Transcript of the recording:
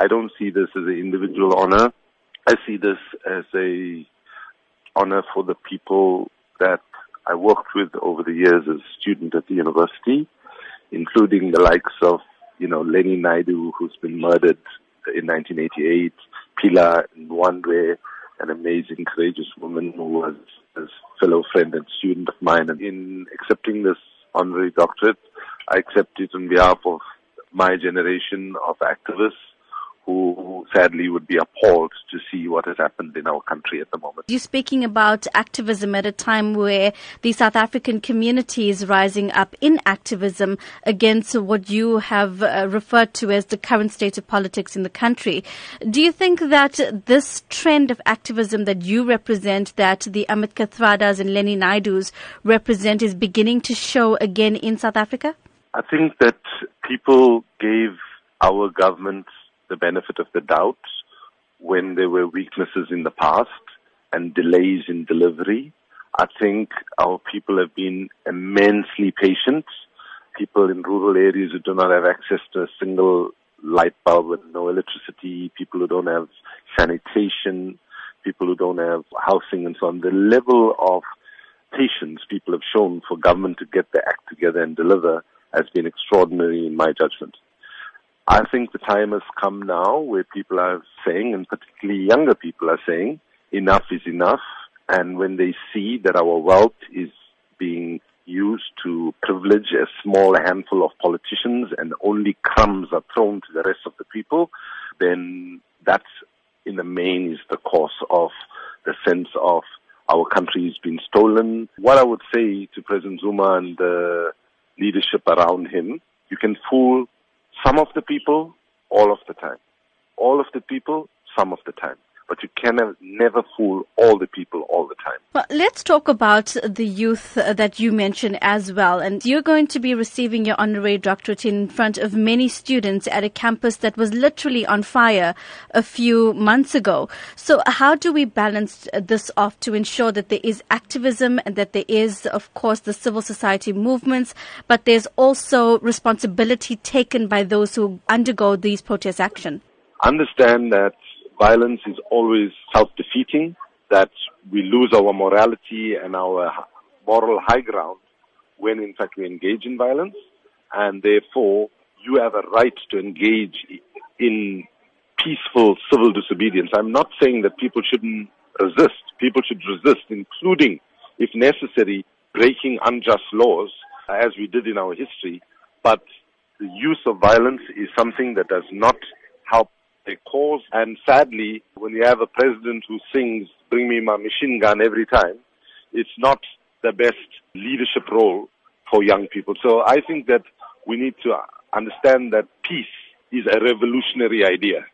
I don't see this as an individual honor. I see this as a honor for the people that I worked with over the years as a student at the university, including the likes of, you know, Lenny Naidoo, who's been murdered in 1988, Phila Ndwandwe, an amazing, courageous woman who was a fellow friend and student of mine. And in accepting this honorary doctorate, I accept it on behalf of my generation of activists who sadly would be appalled to see what has happened in our country at the moment. You're speaking about activism at a time where the South African community is rising up in activism against what you have uh, referred to as the current state of politics in the country. Do you think that this trend of activism that you represent, that the Ahmed Kathradas and Lenny Naidoos represent, is beginning to show again in South Africa? I think that people gave our government the benefit of the doubt when there were weaknesses in the past and delays in delivery. I think our people have been immensely patient. People in rural areas who do not have access to a single light bulb with no electricity, people who don't have sanitation, people who don't have housing and so on. The level of patience people have shown for government to get their act together and deliver has been extraordinary in my judgment. I think the time has come now where people are saying, and particularly younger people are saying, enough is enough. And when they see that our wealth is being used to privilege a small handful of politicians and only crumbs are thrown to the rest of the people, then that's in the main is the cause of the sense of our country has been stolen. What I would say to President Zuma and the leadership around him, you can fool some of the people, all of the time. All of the people, some of the time. But you can never fool all the people all the time. Well, let's talk about the youth that you mentioned as well. And you're going to be receiving your honorary doctorate in front of many students at a campus that was literally on fire a few months ago. So how do we balance this off to ensure that there is activism and that there is, of course, the civil society movements, but there's also responsibility taken by those who undergo these protest action? Understand that violence is always self-defeating, that we lose our morality and our moral high ground when in fact we engage in violence, and therefore you have a right to engage in peaceful civil disobedience. I'm not saying that people shouldn't resist. People should resist, including, if necessary, breaking unjust laws, uh, as we did in our history. But the use of violence is something that does not help a cause. And sadly, when you have a president who sings, bring me my machine gun every time, it's not the best leadership role for young people. So I think that we need to understand that peace is a revolutionary idea.